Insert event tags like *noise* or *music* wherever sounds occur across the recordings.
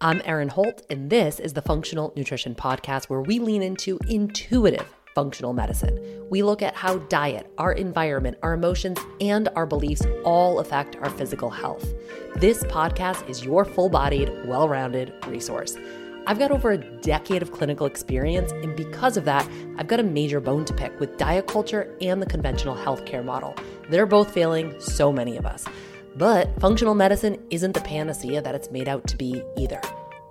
I'm Erin Holt, and this is the Functional Nutrition Podcast, where we lean into intuitive functional medicine. We look at how diet, our environment, our emotions, and our beliefs all affect our physical health. This podcast is your full bodied, well rounded resource. I've got over a decade of clinical experience, and because of that, I've got a major bone to pick with diet culture and the conventional healthcare model. They're both failing so many of us. But functional medicine isn't the panacea that it's made out to be either.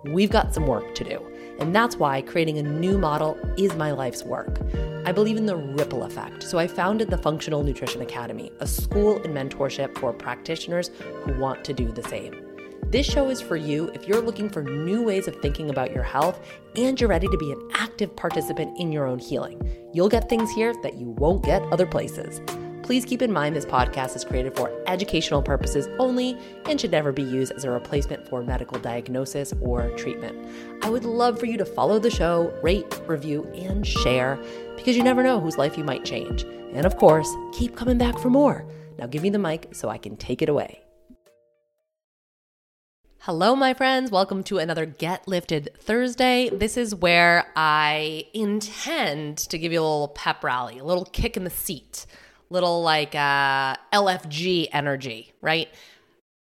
We've got some work to do, and that's why creating a new model is my life's work. I believe in the ripple effect, so I founded the Functional Nutrition Academy, a school and mentorship for practitioners who want to do the same. This show is for you if you're looking for new ways of thinking about your health and you're ready to be an active participant in your own healing. You'll get things here that you won't get other places. Please keep in mind this podcast is created for educational purposes only and should never be used as a replacement for medical diagnosis or treatment. I would love for you to follow the show, rate, review, and share because you never know whose life you might change. And of course, keep coming back for more. Now give me the mic so I can take it away. Hello, my friends. Welcome to another Get Lifted Thursday. This is where I intend to give you a little pep rally, a little kick in the seat, little like uh, LFG energy, right?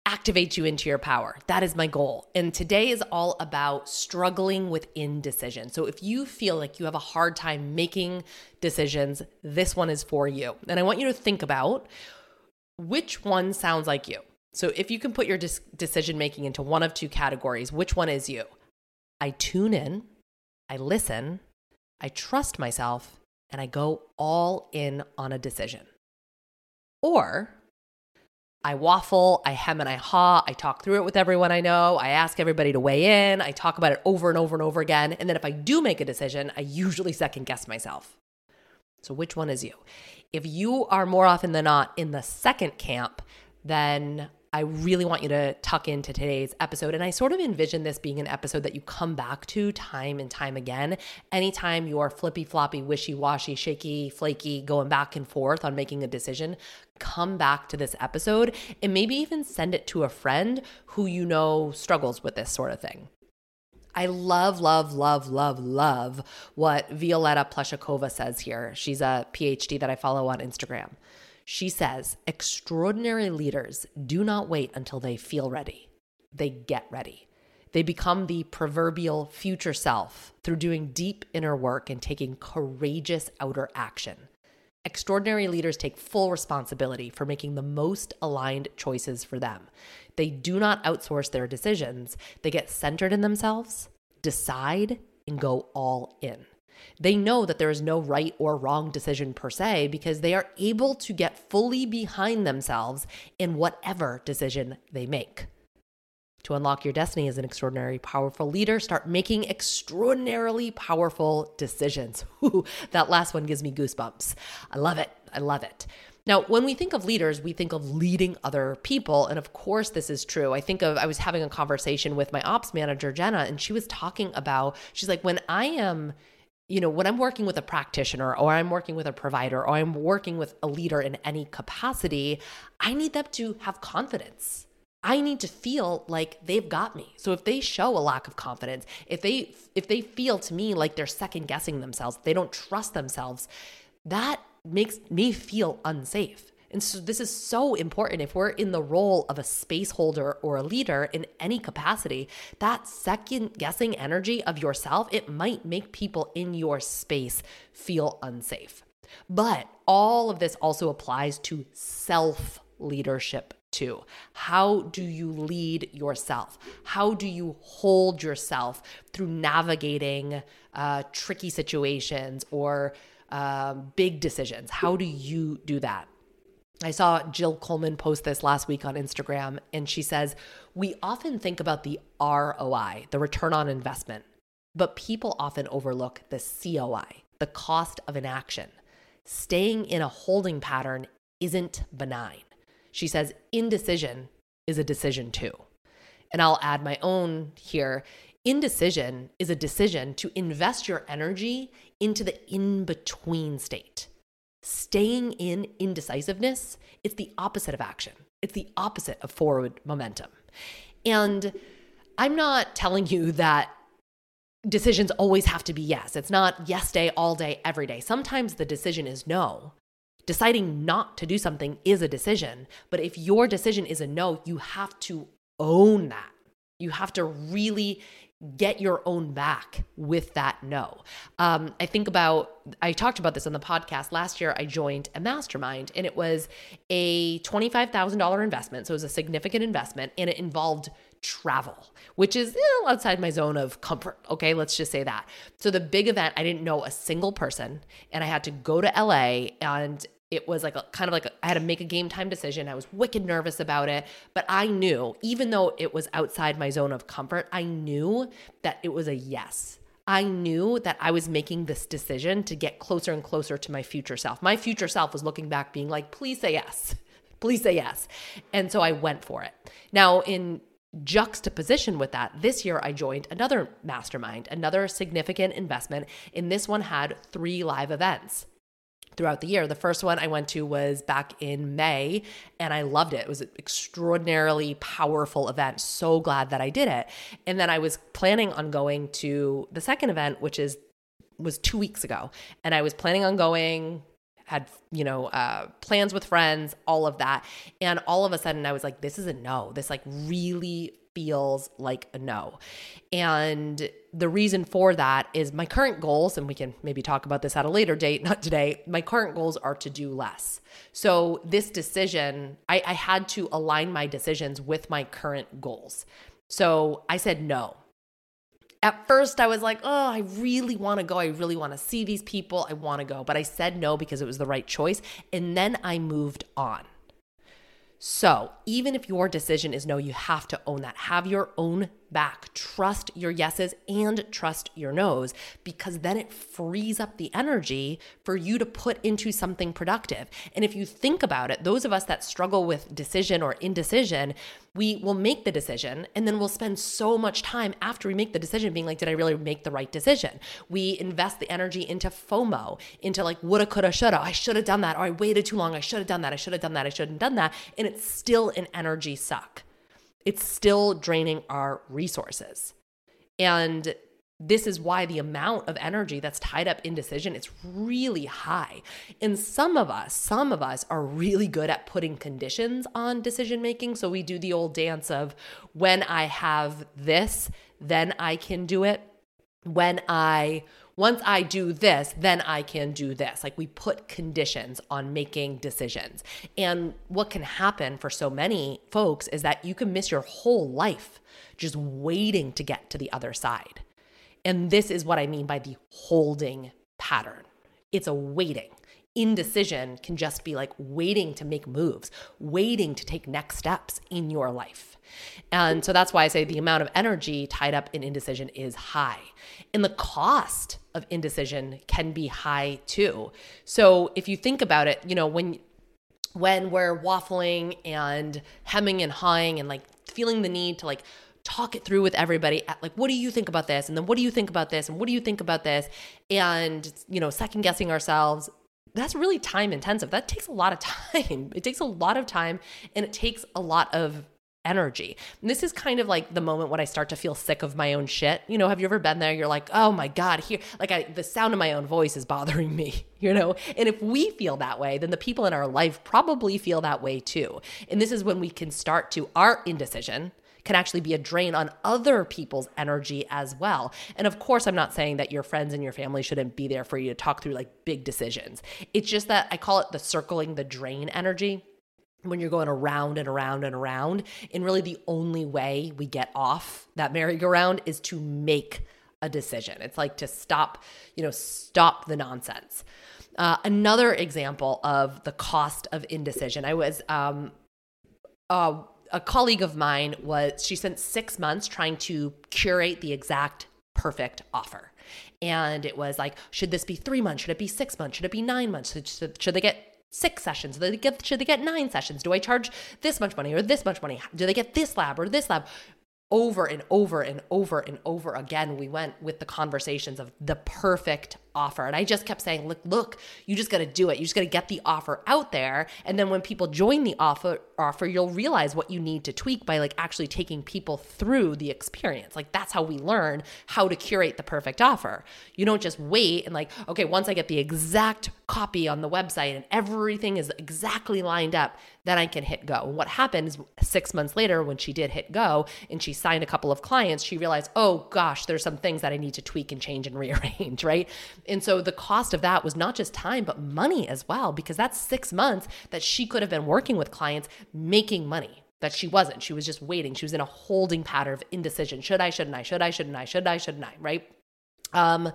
Activate you into your power. That is my goal. And today is all about struggling with indecision. So if you feel like you have a hard time making decisions, this one is for you. And I want you to think about which one sounds like you so if you can put your dis- decision making into one of two categories, which one is you? I tune in, I listen, I trust myself, and I go all in on a decision. Or I waffle, I hem and I haw, I talk through it with everyone I know, I ask everybody to weigh in, I talk about it over and over and over again. And then if I do make a decision, I usually second guess myself. So which one is you? If you are more often than not in the second camp, then I really want you to tuck into today's episode. And I sort of envision this being an episode that you come back to time and time again. Anytime you're flippy floppy, wishy washy, shaky, flaky, going back and forth on making a decision, come back to this episode and maybe even send it to a friend who you know struggles with this sort of thing. I love, love, love, love, love what Violetta Pleshakova says here. She's a PhD that I follow on Instagram. She says, extraordinary leaders do not wait until they feel ready, they get ready. They become the proverbial future self through doing deep inner work and taking courageous outer action. Extraordinary leaders take full responsibility for making the most aligned choices for them. They do not outsource their decisions, they get centered in themselves, decide, and go all in. They know that there is no right or wrong decision per se because they are able to get fully behind themselves in whatever decision they make. To unlock your destiny as an extraordinary, powerful leader, start making extraordinarily powerful decisions. *laughs* Ooh, that last one gives me goosebumps. I love it. I love it. Now, when we think of leaders, we think of leading other people. And of course, this is true. I think of, I was having a conversation with my ops manager, Jenna, and she was talking about, she's like, when I am you know, when I'm working with a practitioner or I'm working with a provider or I'm working with a leader in any capacity, I need them to have confidence. I need to feel like they've got me. So if they show a lack of confidence, if they if they feel to me like they're second guessing themselves, they don't trust themselves, that makes me feel unsafe. And so this is so important. If we're in the role of a space holder or a leader in any capacity, that second guessing energy of yourself, it might make people in your space feel unsafe. But all of this also applies to self leadership too. How do you lead yourself? How do you hold yourself through navigating uh, tricky situations or uh, big decisions? How do you do that? I saw Jill Coleman post this last week on Instagram, and she says, We often think about the ROI, the return on investment, but people often overlook the COI, the cost of inaction. Staying in a holding pattern isn't benign. She says, Indecision is a decision too. And I'll add my own here. Indecision is a decision to invest your energy into the in between state Staying in indecisiveness, it's the opposite of action. It's the opposite of forward momentum. And I'm not telling you that decisions always have to be yes. It's not yes day, all day, every day. Sometimes the decision is no. Deciding not to do something is a decision. But if your decision is a no, you have to own that. You have to really get your own back with that no. Um, I think about, I talked about this on the podcast. Last year, I joined a mastermind and it was a $25,000 investment. So it was a significant investment and it involved travel, which is eh, outside my zone of comfort. Okay, let's just say that. So the big event, I didn't know a single person and I had to go to LA and it was like a kind of like a, I had to make a game time decision. I was wicked nervous about it, but I knew, even though it was outside my zone of comfort, I knew that it was a yes. I knew that I was making this decision to get closer and closer to my future self. My future self was looking back, being like, please say yes. *laughs* Please say yes. And so I went for it. Now, in juxtaposition with that, this year I joined another mastermind, another significant investment. And this one had three live events throughout the year. The first one I went to was back in May and I loved it. It was an extraordinarily powerful event. So glad that I did it. And then I was planning on going to the second event, which is was 2 weeks ago. And I was planning on going had you know uh, plans with friends all of that and all of a sudden i was like this is a no this like really feels like a no. And the reason for that is my current goals, and we can maybe talk about this at a later date, *laughs* not today. My current goals are to do less. So, this decision, I, I had to align my decisions with my current goals. So, I said no. At first, I was like, oh, I really want to go. I really want to see these people. I want to go. But I said no because it was the right choice. And then I moved on. So, even if your decision is no, you have to own that. Have your own back. Trust your yeses and trust your nos because then it frees up the energy for you to put into something productive. And if you think about it, those of us that struggle with decision or indecision, we will make the decision and then we'll spend so much time after we make the decision being like, did I really make the right decision? We invest the energy into FOMO, into like woulda, coulda, shoulda. I should have done that, or I waited too long. I should have done that. I should have done that. I shouldn't have done that. And it's still an energy suck it's still draining our resources. And this is why the amount of energy that's tied up in decision is really high. And some of us, some of us are really good at putting conditions on decision making. So we do the old dance of when I have this, then I can do it. When I once I do this, then I can do this. Like we put conditions on making decisions. And what can happen for so many folks is that you can miss your whole life just waiting to get to the other side. And this is what I mean by the holding pattern it's a waiting indecision can just be like waiting to make moves, waiting to take next steps in your life. And so that's why I say the amount of energy tied up in indecision is high. And the cost of indecision can be high too. So if you think about it, you know, when when we're waffling and hemming and hawing and like feeling the need to like talk it through with everybody at like what do you think about this and then what do you think about this and what do you think about this and you know second guessing ourselves that's really time intensive. That takes a lot of *laughs* time. It takes a lot of time and it takes a lot of energy. And this is kind of like the moment when I start to feel sick of my own shit. You know, have you ever been there? You're like, "Oh my god, here like I the sound of my own voice is bothering *laughs* me." You know? And if we feel that way, then the people in our life probably feel that way too. And this is when we can start to our indecision can actually be a drain on other people's energy as well. And of course, I'm not saying that your friends and your family shouldn't be there for you to talk through like big decisions. It's just that I call it the circling the drain energy when you're going around and around and around. And really, the only way we get off that merry-go-round is to make a decision. It's like to stop, you know, stop the nonsense. Uh, another example of the cost of indecision. I was um, uh, a colleague of mine was she spent six months trying to curate the exact perfect offer. And it was like, should this be three months? Should it be six months? Should it be nine months? Should, should they get six sessions? Should they, get, should they get nine sessions? Do I charge this much money or this much money? Do they get this lab or this lab? Over and over and over and over again, we went with the conversations of the perfect offer. And I just kept saying, look, look, you just got to do it. You just got to get the offer out there. And then when people join the offer, offer, you'll realize what you need to tweak by like actually taking people through the experience. Like that's how we learn how to curate the perfect offer. You don't just wait and like, okay, once I get the exact copy on the website and everything is exactly lined up, then I can hit go. And what happened is six months later, when she did hit go and she signed a couple of clients, she realized, oh gosh, there's some things that I need to tweak and change and rearrange, *laughs* right? And so the cost of that was not just time, but money as well, because that's six months that she could have been working with clients making money that she wasn't. She was just waiting. She was in a holding pattern of indecision. Should I, shouldn't I, should I, shouldn't I, should I, shouldn't I, right? Um,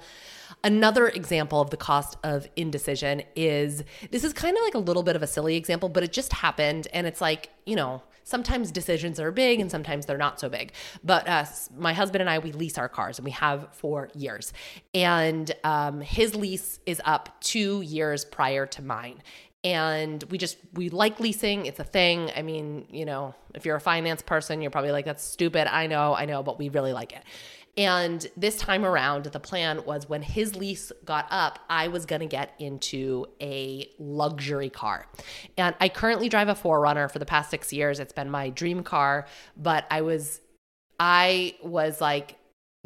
another example of the cost of indecision is this is kind of like a little bit of a silly example, but it just happened. And it's like, you know, sometimes decisions are big and sometimes they're not so big. But uh, my husband and I, we lease our cars and we have for years. And um, his lease is up two years prior to mine. And we just we like leasing. It's a thing. I mean you know if you're a finance person you're probably like that's stupid. I know i know but we really like it and this time around, the plan was when his lease got up, I was going to get into a luxury car. And I currently drive a 4Runner for the past 6 years. It's been my dream car, but I was I was like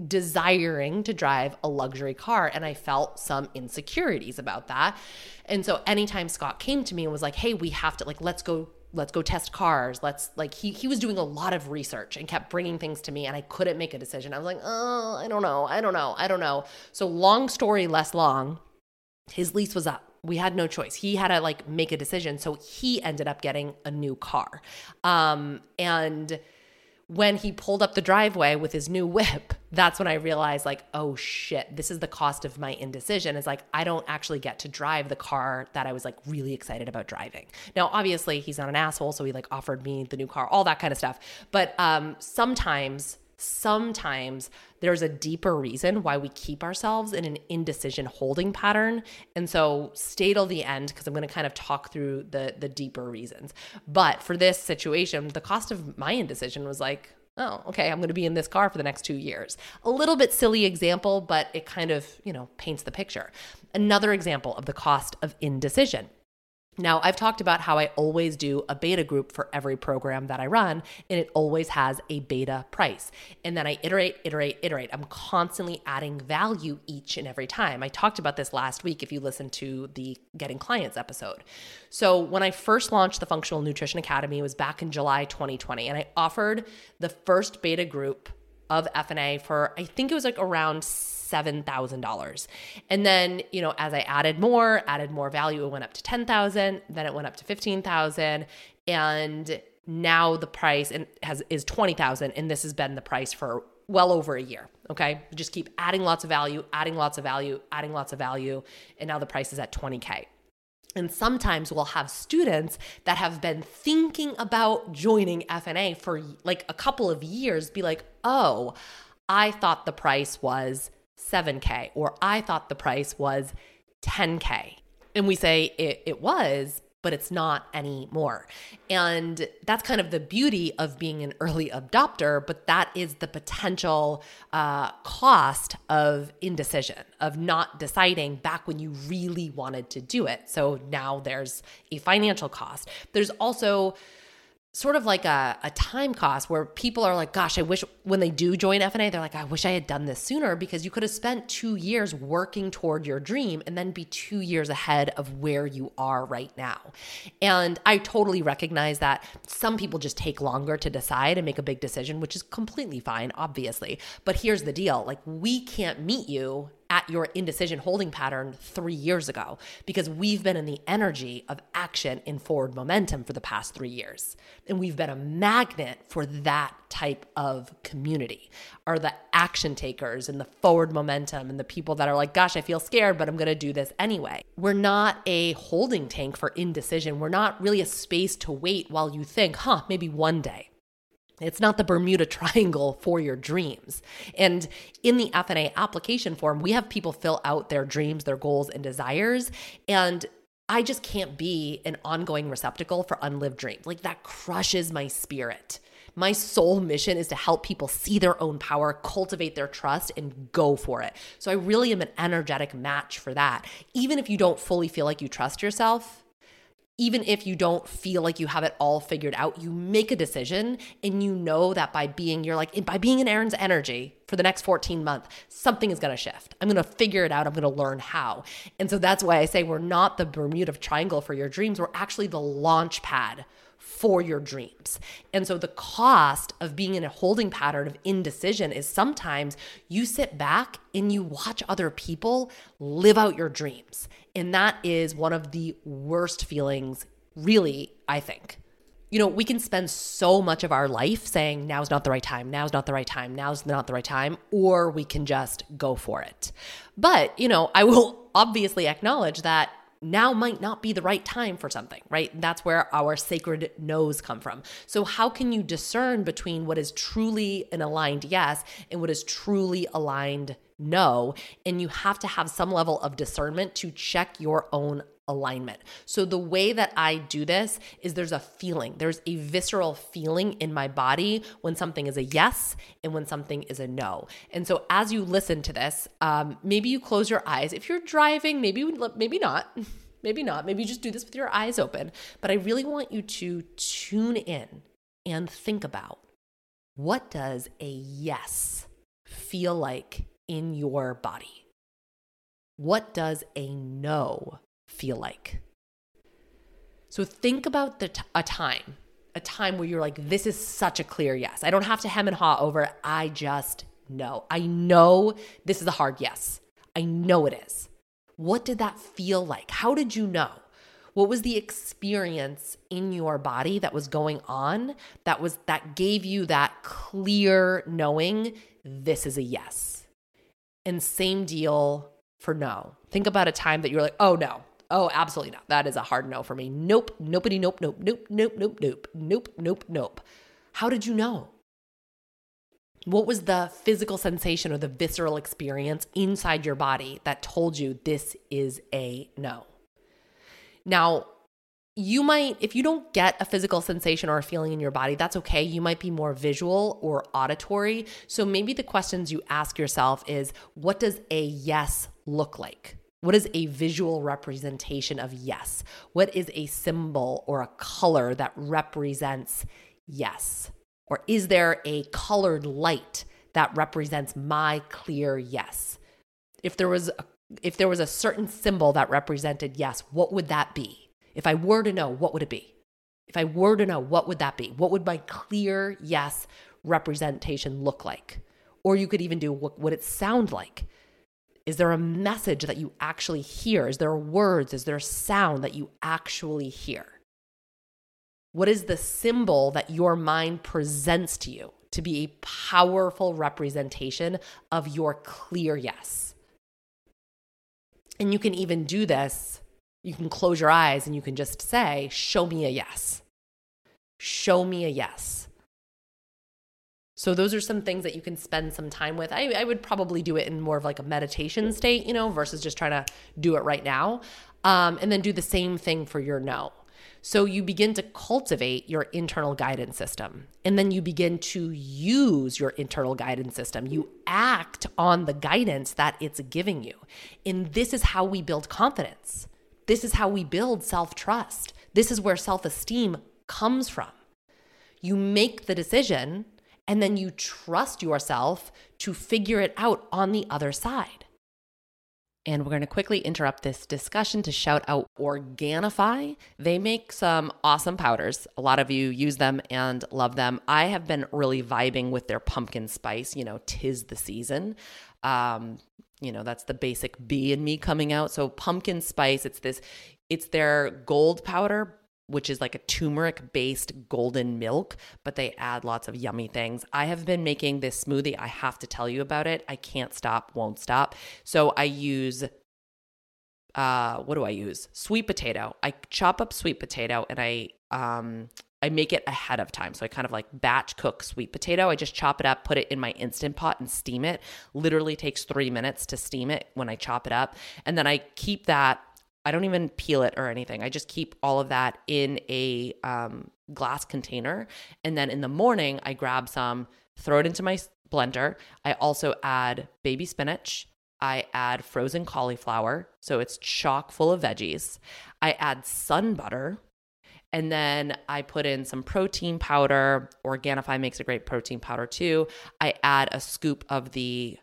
desiring to drive a luxury car and I felt some insecurities about that. And so anytime Scott came to me and was like, "Hey, we have to like let's go let's go test cars. Let's like he he was doing a lot of research and kept bringing things to me and i couldn't make a decision. I was like oh i don't know i don't know i don't know. So long story less long his lease was up. We had no choice. He had to like make a decision. So he ended up getting a new car. Um and when he pulled up the driveway with his new whip, that's when I realized, like, oh shit, this is the cost of my indecision. Is like, I don't actually get to drive the car that I was like really excited about driving. Now, obviously, he's not an asshole. So he like offered me the new car, all that kind of stuff. But um, sometimes, sometimes there's a deeper reason why we keep ourselves in an indecision holding pattern. And so stay till the end because I'm going to kind of talk through the the deeper reasons. But for this situation, the cost of my indecision was like, oh, okay, I'm going to be in this car for the next 2 years. A little bit silly example, but it kind of, you know, paints the picture. Another example of the cost of indecision. Now, I've talked about how I always do a beta group for every program that I run, and it always has a beta price. And then I iterate, iterate, iterate. I'm constantly adding value each and every time. I talked about this last week if you listened to the Getting Clients episode. So, when I first launched the Functional Nutrition Academy, it was back in July 2020, and I offered the first beta group of FNA for I think it was like around $7,000. And then, you know, as I added more, added more value, it went up to 10,000, then it went up to 15,000 and now the price and has is 20,000 and this has been the price for well over a year, okay? just keep adding lots of value, adding lots of value, adding lots of value, and now the price is at 20k. And sometimes we'll have students that have been thinking about joining FNA for like a couple of years be like, "Oh, I thought the price was 7K, or I thought the price was 10K. And we say it, it was, but it's not anymore. And that's kind of the beauty of being an early adopter, but that is the potential uh, cost of indecision, of not deciding back when you really wanted to do it. So now there's a financial cost. There's also sort of like a, a time cost where people are like, gosh, I wish when they do join FNA, they're like, I wish I had done this sooner because you could have spent two years working toward your dream and then be two years ahead of where you are right now. And I totally recognize that some people just take longer to decide and make a big decision, which is completely fine, obviously. But here's the deal like, we can't meet you at your indecision holding pattern three years ago because we've been in the energy of action in forward momentum for the past three years. And we've been a magnet for that type of community are the action takers and the forward momentum and the people that are like, gosh, I feel scared, but I'm going to do this anyway. We're not a holding tank for indecision. We're not really a space to wait while you think, huh, maybe one day. It's not the Bermuda *laughs* Triangle for your dreams. And in the FNA application form, we have people fill out their dreams, their goals, and desires. And I just can't be an ongoing receptacle for unlived dreams. Like that crushes my spirit My sole mission is to help people see their own power, cultivate their trust, and go for it. So I really am an energetic match for that. Even if you don't fully feel like you trust yourself, even if you don't feel like you have it all figured out, you make a decision and you know that by being, you're like, by being in Erin's energy for the next 14 months, something is gonna shift. I'm gonna figure it out. I'm gonna learn how. And so that's why I say we're not the Bermuda Triangle for your dreams, we're actually the launch pad for your dreams. And so the cost of being in a holding pattern of indecision is sometimes you sit back and you watch other people live out your dreams. And that is one of the worst feelings, really, I think. You know, we can spend so much of our life saying, now's not the right time, now's not the right time, now's not the right time, or we can just go for it. But, you know, I will *laughs* obviously acknowledge that now might not be the right time for something, right? That's where our sacred no's come from. So, how can you discern between what is truly an aligned yes and what is truly aligned no? And you have to have some level of discernment to check your own alignment. So the way that I do this is there's a feeling, there's a visceral feeling in my body when something is a yes and when something is a no. And so as you listen to this, um, maybe you close your eyes. If you're driving, maybe maybe not. *laughs* Maybe not. Maybe you just do this with your eyes open. But I really want you to tune in and think about what does a yes feel like in your body? What does a no feel like? So think about the t- a time, a time where you're like, this is such a clear yes. I don't have to hem and haw over. I just know. I know this is a hard yes. I know it is. What did that feel like? How did you know? What was the experience in your body that was going on that was that gave you that clear knowing this is a yes? And same deal for no. Think about a time that you're like, "Oh no, Oh, absolutely not. That is a hard no for me. Nope, nobody, nope, nope, nope, nope, nope, nope, nope, nope, nope. How did you know? What was the physical sensation or the visceral experience inside your body that told you this is a no? Now, you might, if you don't get a physical sensation or a feeling in your body, that's okay. You might be more visual or auditory. So maybe the questions you ask yourself is what does a yes look like? What is a visual representation of yes? What is a symbol or a color that represents yes? Or is there a colored light that represents my clear yes? If there was a, if there was a certain symbol that represented yes, what would that be? If I were to know, what would it be? If I were to know, what would that be? What would my clear yes representation look like? Or you could even do what would it sound like? Is there a message that you actually hear? Is there words? Is there a sound that you actually hear? What is the symbol that your mind presents to you to be a powerful representation of your clear yes? And you can even do this. You can close your eyes and you can just say, Show me a yes. Show me a yes. So those are some things that you can spend some time with. I, I, would probably do it in more of like a meditation state, you know, versus just trying to do it right now. Um, and then do the same thing for your no. So you begin to cultivate your internal guidance system. And then you begin to use your internal guidance system. You act on the guidance that it's giving you. And this is how we build confidence. This is how we build self trust. This is where self esteem comes from. You make the decision and then you trust yourself to figure it out on the other side. And we're going to quickly interrupt this discussion to shout out Organifi. They make some awesome powders. A lot of you use them and love them. I have been really vibing with their pumpkin spice. You know, tis the season. Um, you know, that's the basic b in me coming out. So pumpkin spice, it's this, it's their gold powder, which is like a turmeric based golden milk, but they add lots of yummy things. I have been making this smoothie. I have to tell you about it. I can't stop, won't stop. So I use uh what do I use? Sweet potato. I chop up sweet potato and I um I make it ahead of time. So I kind of like batch cook sweet potato. I just chop it up, put it in my instant pot and steam it. Literally takes 3 minutes to steam it when I chop it up. And then I keep that I don't even peel it or anything. I just keep all of that in a um, glass container. And then in the morning, I grab some, throw it into my blender. I also add baby spinach. I add frozen cauliflower. So it's chock full of veggies. I add sun butter. And then I put in some protein powder. Organifi makes a great protein powder too. I add a scoop of the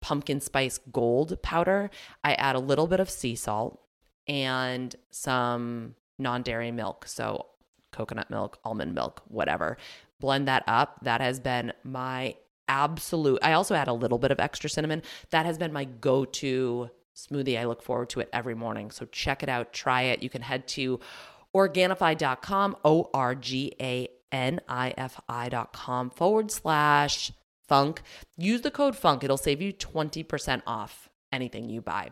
pumpkin spice gold powder. I add a little bit of sea salt and some non dairy milk. So coconut milk, almond milk, whatever. Blend that up. That has been my absolute. I also add a little bit of extra cinnamon. That has been my go to smoothie. I look forward to it every morning. So check it out, try it. You can head to organifi.com, O R G A N I F I.com forward slash funk. Use the code funk, it'll save you 20% off anything you buy.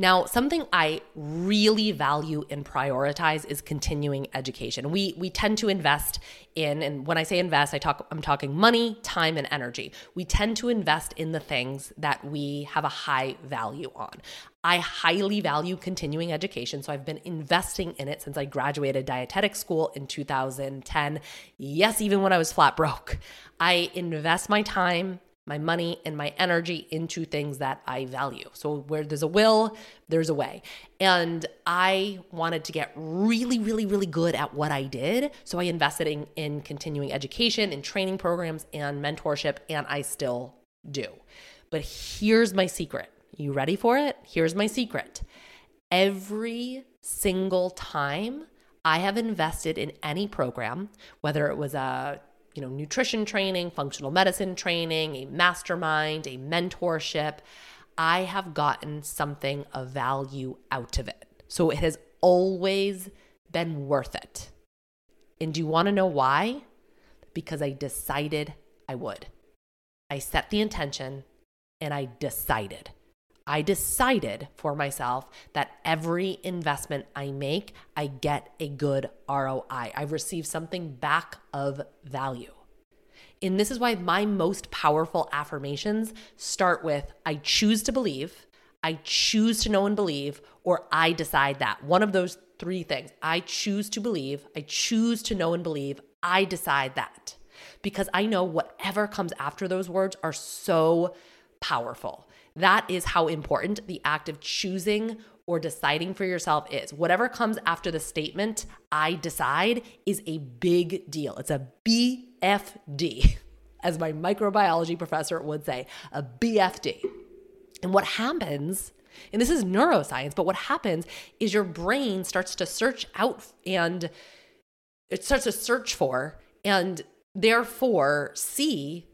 Now, something I really value and prioritize is continuing education. We we tend to invest in and when I say invest, I talk I'm talking money, time and energy. We tend to invest in the things that we have a high value on. I highly value continuing education, so I've been investing in it since I graduated dietetic school in 2010. Yes, even when I was flat broke. I invest my time my money and my energy into things that I value. So, where there's a will, there's a way. And I wanted to get really, really, really good at what I did. So, I invested in, in continuing education, in training programs, and mentorship, and I still do. But here's my secret. You ready for it? Here's my secret. Every single time I have invested in any program, whether it was a you know, nutrition training, functional medicine training, a mastermind, a mentorship, I have gotten something of value out of it. So it has always been worth it. And do you want to know why? Because I decided I would. I set the intention and I decided. I decided for myself that every investment I make, I get a good ROI. I receive something back of value. And this is why my most powerful affirmations start with I choose to believe, I choose to know and believe, or I decide that. One of those three things. I choose to believe, I choose to know and believe, I decide that. Because I know whatever comes after those words are so powerful. That is how important the act of choosing or deciding for yourself is. Whatever comes after the statement, I decide, is a big deal. It's a BFD, *laughs* as my microbiology professor would say, a BFD. And what happens, and this is neuroscience, but what happens is your brain starts to search out and it starts to search for and therefore see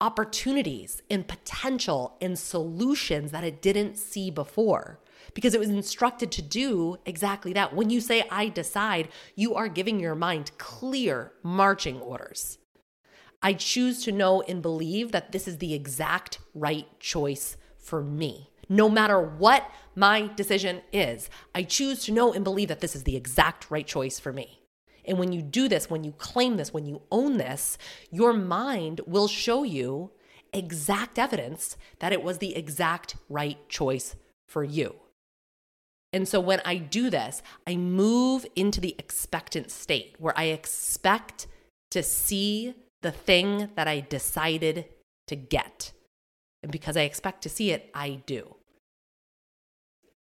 opportunities and potential and solutions that it didn't see before because it was instructed to do exactly that. When you say, I decide, you are giving your mind clear marching orders. I choose to know and believe that this is the exact right choice for me. No matter what my decision is, I choose to know and believe that this is the exact right choice for me. And when you do this, when you claim this, when you own this, your mind will show you exact evidence that it was the exact right choice for you. And so when I do this, I move into the expectant state where I expect to see the thing that I decided to get. And because I expect to see it, I do.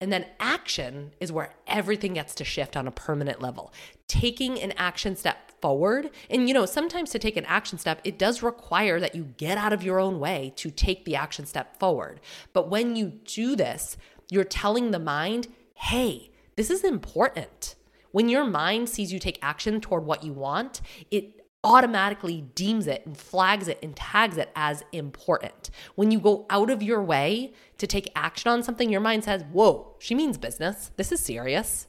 And then action is where everything gets to shift on a permanent level. Taking an action step forward. And you know, sometimes to take an action step, it does require that you get out of your own way to take the action step forward. But when you do this, you're telling the mind, hey, this is important. When your mind sees you take action toward what you want, it automatically deems it and flags it and tags it as important. When you go out of your way to take action on something, your mind says, Whoa, she means business. This is serious.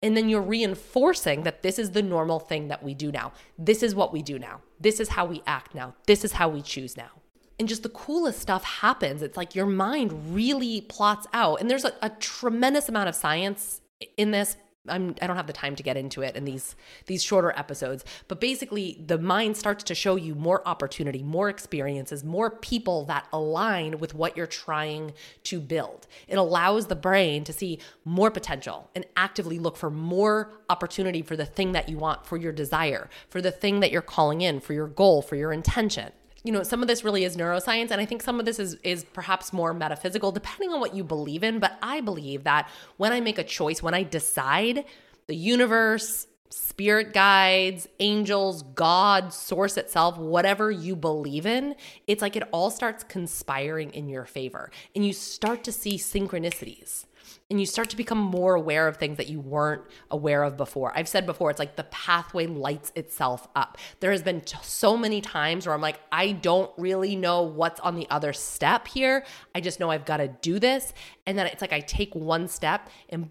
And then you're reinforcing that this is the normal thing that we do now. This is what we do now. This is how we act now. This is how we choose now. And just the coolest stuff happens. It's like your mind really plots out. And there's a, a tremendous amount of science in this I'm I don't have the time to get into it in these these shorter episodes, but basically the mind starts to show you more opportunity, more experiences, more people that align with what you're trying to build. It allows the brain to see more potential and actively look for more opportunity for the thing that you want, for your desire, for the thing that you're calling in, for your goal, for your intention you know some of this really is neuroscience and i think some of this is is perhaps more metaphysical depending on what you believe in but i believe that when i make a choice when i decide the universe spirit guides angels god source itself whatever you believe in it's like it all starts conspiring in your favor and you start to see synchronicities and you start to become more aware of things that you weren't aware of before. I've said before, it's like the pathway lights itself up. There has been so many times where I'm like, I don't really know what's on the other step here. I just know I've got to do this. And then it's like I take one step and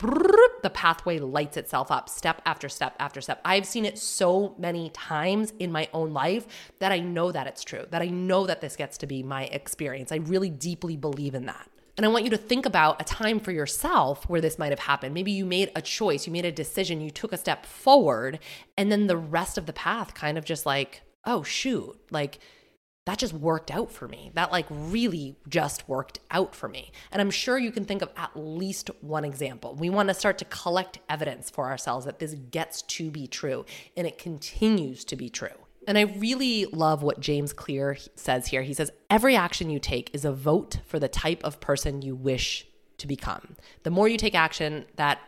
the pathway lights itself up step after step after step. I've seen it so many times in my own life that I know that it's true, that I know that this gets to be my experience. I really deeply believe in that. And I want you to think about a time for yourself where this might have happened. Maybe you made a choice, you made a decision, you took a step forward, and then the rest of the path kind of just like, oh, shoot, like that just worked out for me. That like really just worked out for me. And I'm sure you can think of at least one example. We want to start to collect evidence for ourselves that this gets to be true and it continues to be true. And I really love what James Clear says here. He says, Every action you take is a vote for the type of person you wish to become. The more you take action that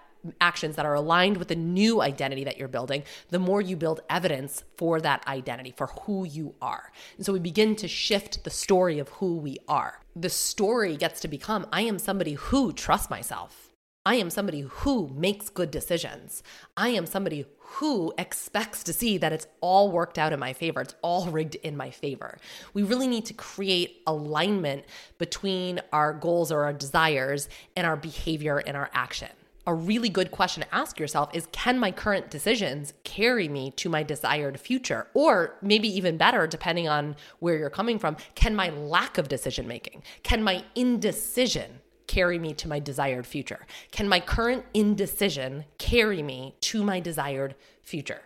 actions that are aligned with the new identity that you're building, the more you build evidence for that identity, for who you are. And so we begin to shift the story of who we are. The story gets to become I am somebody who trusts myself. I am somebody who makes good decisions. I am somebody who expects to see that it's all worked out in my favor. It's all rigged in my favor. We really need to create alignment between our goals or our desires and our behavior and our action. A really good question to ask yourself is Can my current decisions carry me to my desired future? Or maybe even better, depending on where you're coming from, can my lack of decision making, can my indecision carry me to my desired future? Can my current indecision carry me to my desired future?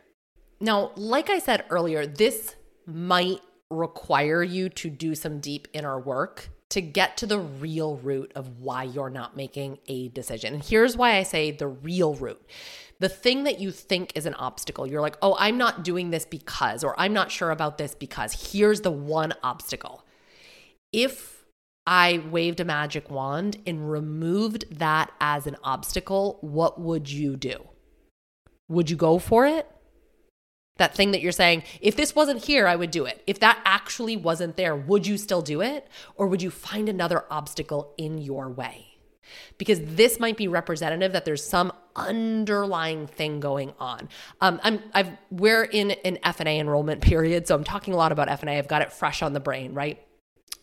Now, like I said earlier, this might require you to do some deep inner work to get to the real root of why you're not making a decision. And here's why I say the real root. The thing that you think is an obstacle, you're like, oh, I'm not doing this because, or I'm not sure about this because. Here's the one obstacle. If I waved a magic wand and removed that as an obstacle, what would you do? Would you go for it? That thing that you're saying, if this wasn't here, I would do it. If that actually wasn't there, would you still do it? Or would you find another obstacle in your way? Because this might be representative that there's some underlying thing going on. Um, I'm, I've, we're in an FNA enrollment *laughs* period, so I'm talking a lot about FNA. I've got it fresh on the brain, right?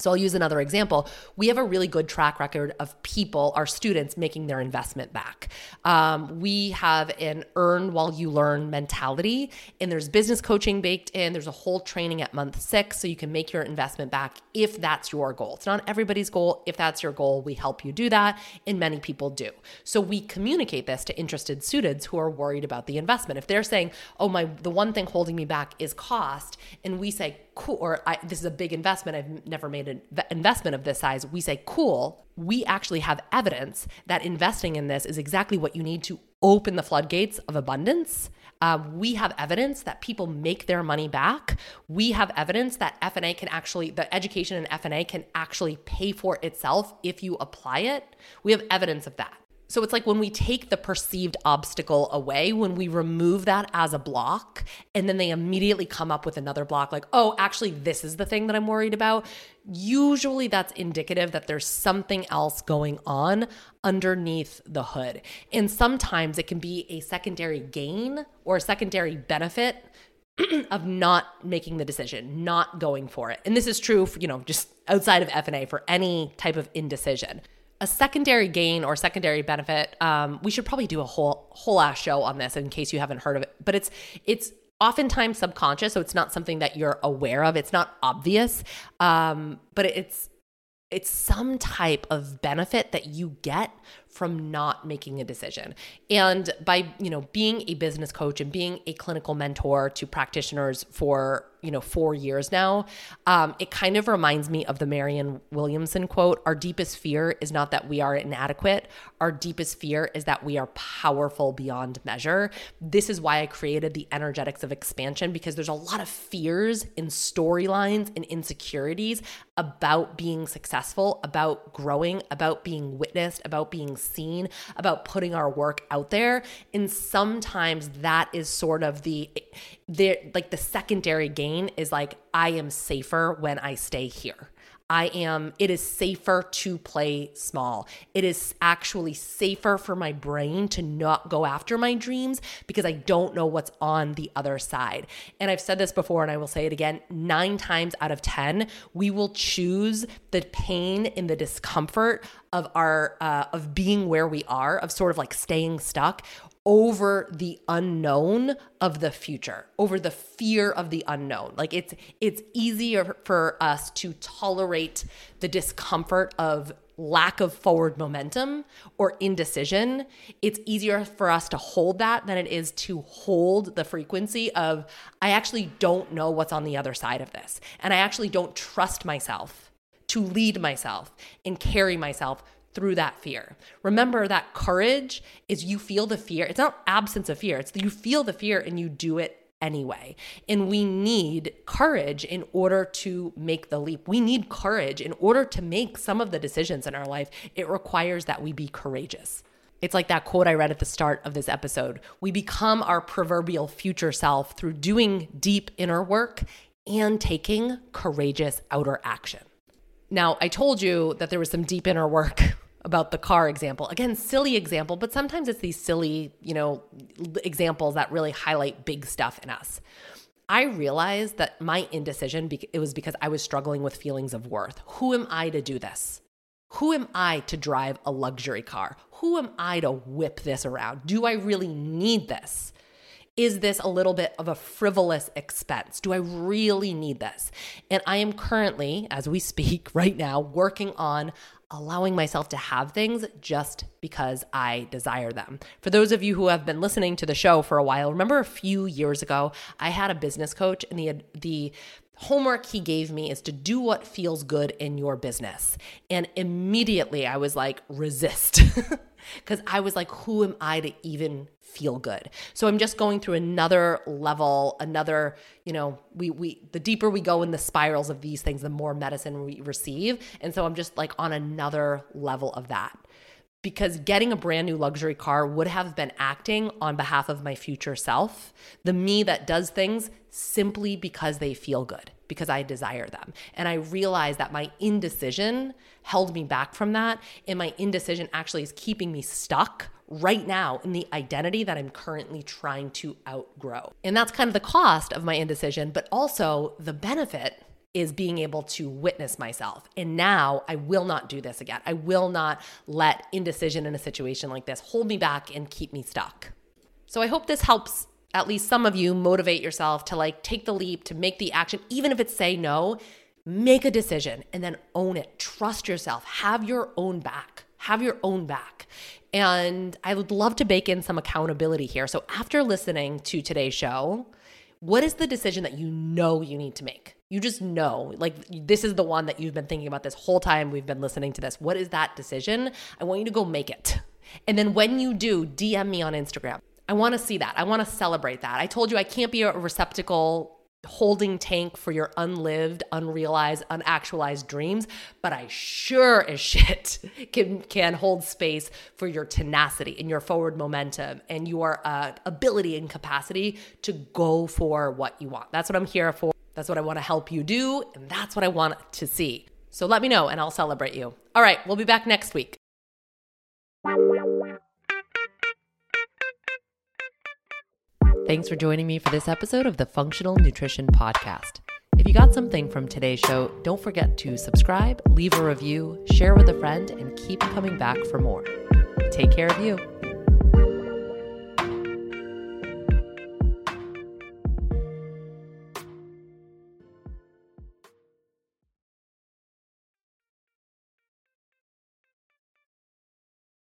So I'll use another example. We have a really good track record of people, our students, making their investment back. Um, we have an earn while you learn mentality, and there's business coaching baked in. There's a whole training at month six, so you can make your investment back if that's your goal. It's not everybody's goal. If that's your goal, we help you do that, and many people do. So we communicate this to interested students who are worried about the investment. If they're saying, "Oh, my, the one thing holding me back is cost," and we say, "Cool," or "This is a big investment. I've never made an investment of this size, we say, cool, we actually have evidence that investing in this is exactly what you need to open the floodgates of abundance. Uh, we have evidence that people make their money back. We have evidence that FNA can actually, the education in FNA can actually pay for itself if you apply it. We have evidence of that. So it's like when we take the perceived obstacle away, when we remove that as a block, and then they immediately come up with another block, like, oh, actually, this is the thing that I'm worried about. Usually that's indicative that there's something else going on underneath the hood. And sometimes it can be a secondary gain or a secondary benefit *clears throat* of not making the decision, not going for it. And this is true, for, you know, just outside of FNA for any type of indecision a secondary gain or secondary benefit um, we should probably do a whole whole ass show on this in case you haven't heard of it but it's it's oftentimes subconscious so it's not something that you're aware of. It's not obvious um, but it's it's some type of benefit that you get from not making a decision. And by, you know, being a business coach and being a clinical mentor to practitioners for you know four years now um, it kind of reminds me of the marianne williamson quote our deepest fear is not that we are inadequate our deepest fear is that we are powerful beyond measure this is why i created the energetics of expansion because there's a lot of fears in storylines and insecurities about being successful about growing about being witnessed about being seen about putting our work out there and sometimes that is sort of the the like the secondary gain is like I am safer when I stay here. I am, it is safer to play small. It is actually safer for my brain to not go after my dreams because I don't know what's on the other side. And I've said this before and I will say it again nine times out of 10, we will choose the pain and the discomfort of our, uh, of being where we are, of sort of like staying stuck over the unknown of the future over the fear of the unknown. Like it's it's easier for us to tolerate the discomfort of lack of forward momentum or indecision. It's easier for us to hold that than it is to hold the frequency of i actually don't know what's on the other side of this and i actually don't trust myself to lead myself and carry myself through that fear. Remember that courage is you feel the fear. It's not absence of fear, it's you feel the fear and you do it anyway. And we need courage in order to make the leap. We need courage in order to make some of the decisions in our life. It requires that we be courageous. It's like that quote I read at the start of this episode. We become our proverbial future self through doing deep inner work and taking courageous outer action. Now, I told you that there was some deep inner work about the car example. Again, silly example, but sometimes it's these silly, you know, examples that really highlight big stuff in us. I realized that my indecision it was because I was struggling with feelings of worth. Who am I to do this? Who am I to drive a luxury car? Who am I to whip this around? Do I really need this? Is this a little bit of a frivolous expense? Do I really need this? And I am currently, as we *laughs* speak right now, working on allowing myself to have things just because I desire them. For those of you who have been listening to the show for a while, remember a few years ago, I had a business coach and the the homework he gave me is to do what feels good in your business. And immediately I was like, resist. *laughs* Because I was like, who am I to even feel good? So I'm just going through another level, another, you know, we we the deeper we go in the spirals of these things, the more medicine we receive. And so I'm just like on another level of that because getting a brand new luxury car would have been acting on behalf of my future self, the me that does things simply because they feel good, because I desire them. And I realized that my indecision held me back from that. And my indecision actually is keeping me stuck right now in the identity that I'm currently trying to outgrow. And that's kind of the cost of my indecision, but also the benefit is being able to witness myself. And now I will not do this again. I will not let indecision in a situation like this hold me back and keep me stuck. So I hope this helps at least some of you motivate yourself to like take the leap, to make the action, even if it's say no, make a decision and then own it. Trust yourself. Have your own back. Have your own back. And I would love to bake in some accountability here. So after listening to today's show, what is the decision that you know you need to make? You just know, like, this is the one that you've been thinking about this whole time we've been listening to this. What is that decision? I want you to go make it. And then when you do, DM me on Instagram. I want to see that. I want to celebrate that. I told you I can't be a receptacle holding tank for your unlived, unrealized, unactualized dreams, but I sure as *laughs* shit can can hold space for your tenacity and your forward momentum and your uh, ability and capacity to go for what you want. That's what I'm here for. That's what I want to help you do, and that's what I want to see. So let me know and I'll celebrate you. All right, we'll be back next week. Thanks for joining me for this episode of the Functional Nutrition Podcast. If you got something from today's show, don't forget to subscribe, leave a review, share with a friend, and keep coming back for more. Take care of you.